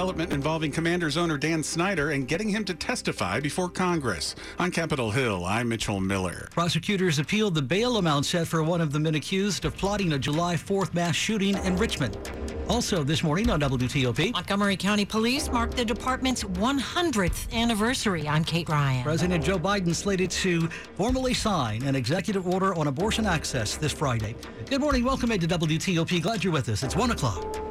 Development involving Commanders owner Dan Snyder and getting him to testify before Congress. On Capitol Hill, I'm Mitchell Miller. Prosecutors appealed the bail amount set for one of the men accused of plotting a July 4th mass shooting in Richmond. Also this morning on WTOP, Montgomery County Police marked the department's 100th anniversary. I'm Kate Ryan. President Joe Biden slated to formally sign an executive order on abortion access this Friday. Good morning. Welcome into WTOP. Glad you're with us. It's 1 o'clock.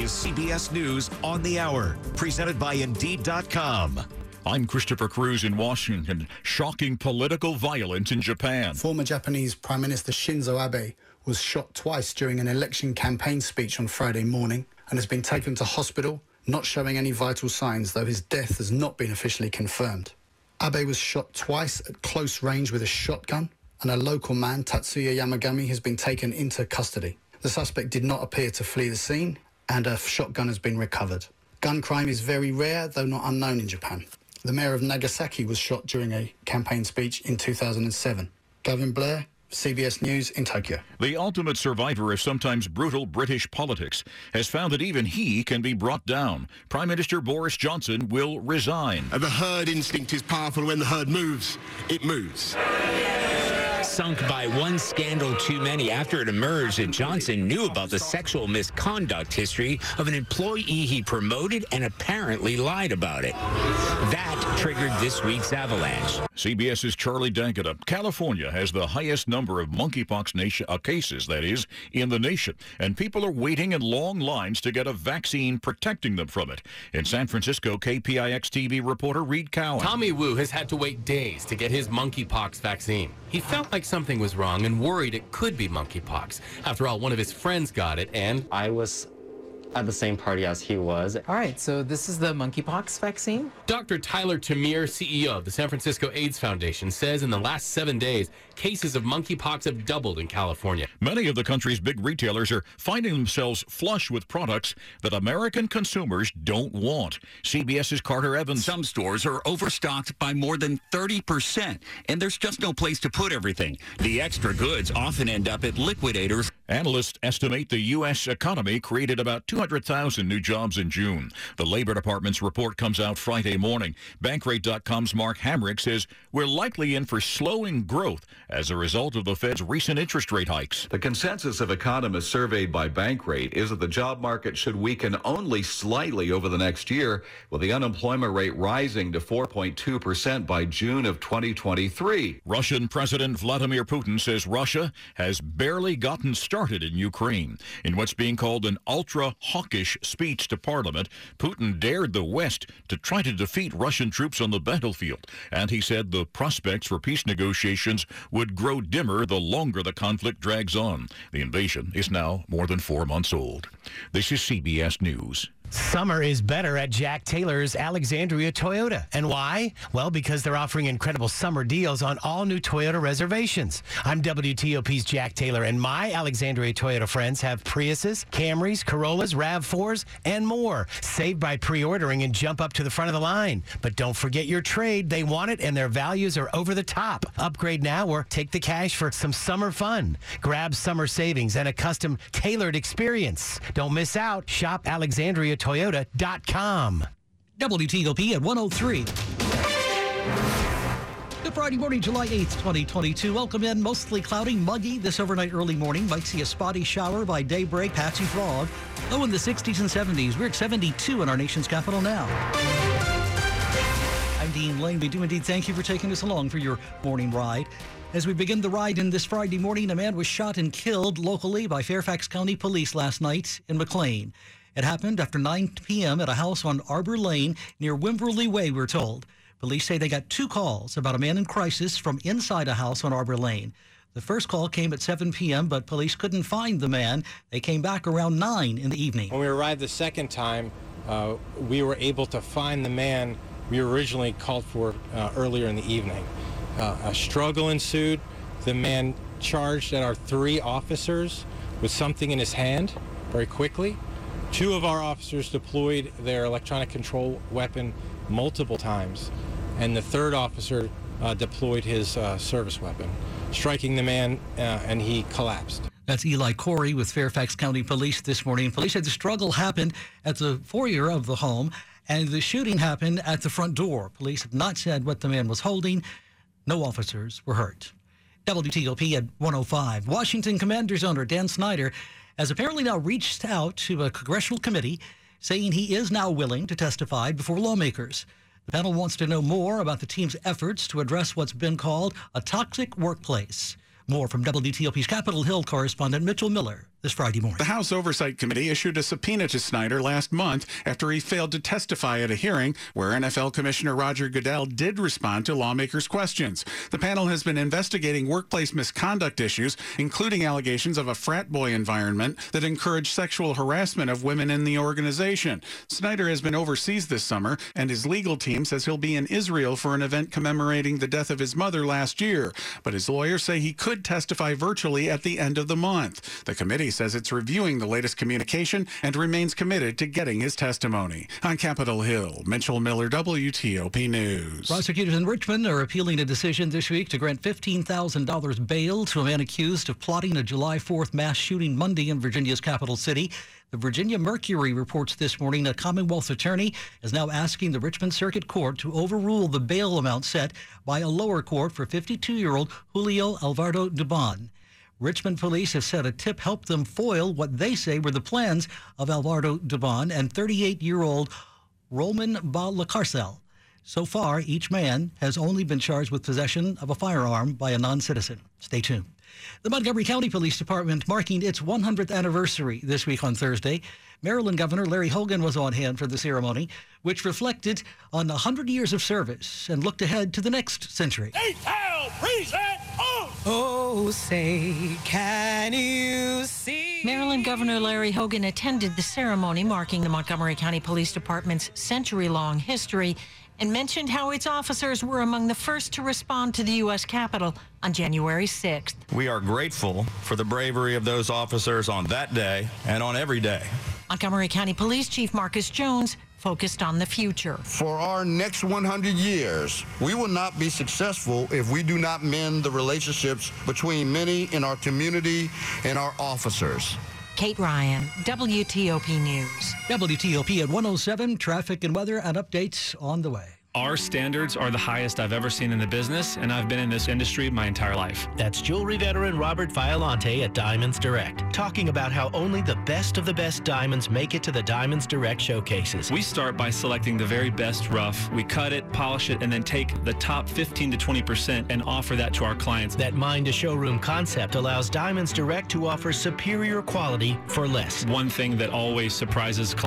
This is CBS News on the Hour, presented by Indeed.com. I'm Christopher Cruz in Washington. Shocking political violence in Japan. Former Japanese Prime Minister Shinzo Abe was shot twice during an election campaign speech on Friday morning and has been taken to hospital, not showing any vital signs, though his death has not been officially confirmed. Abe was shot twice at close range with a shotgun, and a local man, Tetsuya Yamagami, has been taken into custody. The suspect did not appear to flee the scene, and a shotgun has been recovered. Gun crime is very rare, though not unknown in Japan. The mayor of Nagasaki was shot during a campaign speech in 2007. Gavin Blair, CBS News in Tokyo. The ultimate survivor of sometimes brutal British politics has found that even he can be brought down. Prime Minister Boris Johnson will resign. The herd instinct is powerful. When the herd moves, it moves sunk by one scandal too many after it emerged that Johnson knew about the sexual misconduct history of an employee he promoted and apparently lied about it. That triggered this week's avalanche. CBS's Charlie D'Agata. California has the highest number of monkeypox nation, uh, cases, that is, in the nation, and people are waiting in long lines to get a vaccine protecting them from it. In San Francisco, KPIX TV reporter Reed Cowan. Tommy Wu has had to wait days to get his monkeypox vaccine. He felt like something was wrong and worried it could be monkeypox. After all, one of his friends got it, and I was at the same party as he was. All right, so this is the monkeypox vaccine? Dr. Tyler TerMeer, CEO of the San Francisco AIDS Foundation, says in the last seven days, cases of monkeypox have doubled in California. Many of the country's big retailers are finding themselves flush with products that American consumers don't want. CBS's Carter Evans. Some stores are overstocked by more than 30%, and there's just no place to put everything. The extra goods often end up at liquidators. Analysts estimate the U.S. economy created about 200,000 new jobs in June. The Labor Department's report comes out Friday morning. Bankrate.com's Mark Hamrick says we're likely in for slowing growth as a result of the Fed's recent interest rate hikes. The consensus of economists surveyed by Bankrate is that the job market should weaken only slightly over the next year, with the unemployment rate rising to 4.2% by June of 2023. Russian President Vladimir Putin says Russia has barely gotten started started in Ukraine. In what's being called an ultra hawkish speech to Parliament, Putin dared the West to try to defeat Russian troops on the battlefield, and he said the prospects for peace negotiations would grow dimmer the longer the conflict drags on. The invasion is now more than four months old. This is CBS News. Summer is better at Jack Taylor's Alexandria Toyota. And why? Well, because they're offering incredible summer deals on all new Toyota reservations. I'm WTOP's Jack Taylor, and my Alexandria Toyota friends have Priuses, Camrys, Corollas, RAV4s, and more. Save by pre ordering and jump up to the front of the line. But don't forget your trade. They want it, and their values are over the top. Upgrade now or take the cash for some summer fun. Grab summer savings and a custom tailored experience. Don't miss out. Shop Alexandria Toyota.com. WTOP at 103. Good Friday morning, July 8th, 2022. Welcome in. Mostly cloudy, muggy this overnight early morning. Might see a spotty shower by daybreak, patchy fog. Low in the 60s and 70s. We're at 72 in our nation's capital now. I'm Dean Lane. We do indeed thank you for taking us along for your morning ride. As we begin the ride in this Friday morning, a man was shot and killed locally by Fairfax County Police last night in McLean. It happened after 9 p.m. at a house on Arbor Lane near Wimberley Way, we're told. Police say they got two calls about a man in crisis from inside a house on Arbor Lane. The first call came at 7 p.m., but police couldn't find the man. They came back around 9 in the evening. When we arrived the second time, uh, we were able to find the man we originally called for uh, earlier in the evening. Uh, a struggle ensued. The man charged at our three officers with something in his hand very quickly. Two of our officers deployed their electronic control weapon multiple times, and the third officer uh, deployed his uh, service weapon, striking the man, uh, and he collapsed. That's Eli Corey with Fairfax County Police this morning. Police said the struggle happened at the foyer of the home and the shooting happened at the front door. Police have not said what the man was holding. No officers were hurt. WTOP at 105. Washington Commanders owner Dan Snyder has apparently now reached out to a congressional committee saying he is now willing to testify before lawmakers. The panel wants to know more about the team's efforts to address what's been called a toxic workplace. More from WTOP's Capitol Hill correspondent Mitchell Miller this Friday morning. The House Oversight Committee issued a subpoena to Snyder last month after he failed to testify at a hearing where NFL Commissioner Roger Goodell did respond to lawmakers' questions. The panel has been investigating workplace misconduct issues, including allegations of a frat boy environment that encouraged sexual harassment of women in the organization. Snyder has been overseas this summer, and his legal team says he'll be in Israel for an event commemorating the death of his mother last year. But his lawyers say he could testify virtually at the end of the month. The committee says it's reviewing the latest communication and remains committed to getting his testimony. On Capitol Hill, Mitchell Miller, WTOP News. Prosecutors in Richmond are appealing a decision this week to grant $15,000 bail to a man accused of plotting a July 4th mass shooting Monday in Virginia's capital city. The Virginia Mercury reports this morning a Commonwealth attorney is now asking the Richmond Circuit Court to overrule the bail amount set by a lower court for 52 year old Julio Alvarado Dubon. Richmond police have said a tip helped them foil what they say were the plans of Alvarado Dubon and 38 year old Roman Balacarcel. So far, each man has only been charged with possession of a firearm by a non citizen. Stay tuned. The Montgomery County Police Department marking its 100th anniversary this week on Thursday. Maryland Governor Larry Hogan was on hand for the ceremony, which reflected on 100 years of service and looked ahead to the next century. Oh, say, can you see? Maryland Governor Larry Hogan attended the ceremony marking the Montgomery County Police Department's century long history and mentioned how its officers were among the first to respond to the U.S. Capitol on January 6th. We are grateful for the bravery of those officers on that day and on every day. Montgomery County Police Chief Marcus Jones focused on the future. For our next 100 years, we will not be successful if we do not mend the relationships between many in our community and our officers. Kate Ryan, WTOP News. WTOP at 107, traffic and weather and updates on the way. Our standards are the highest I've ever seen in the business, and I've been in this industry my entire life. That's jewelry veteran Robert Violante at Diamonds Direct, talking about how only the best of the best diamonds make it to the Diamonds Direct showcases. We start by selecting the very best rough. We cut it, polish it, and then take the top 15 to 20% and offer that to our clients. That mind to showroom concept allows Diamonds Direct to offer superior quality for less. One thing that always surprises clients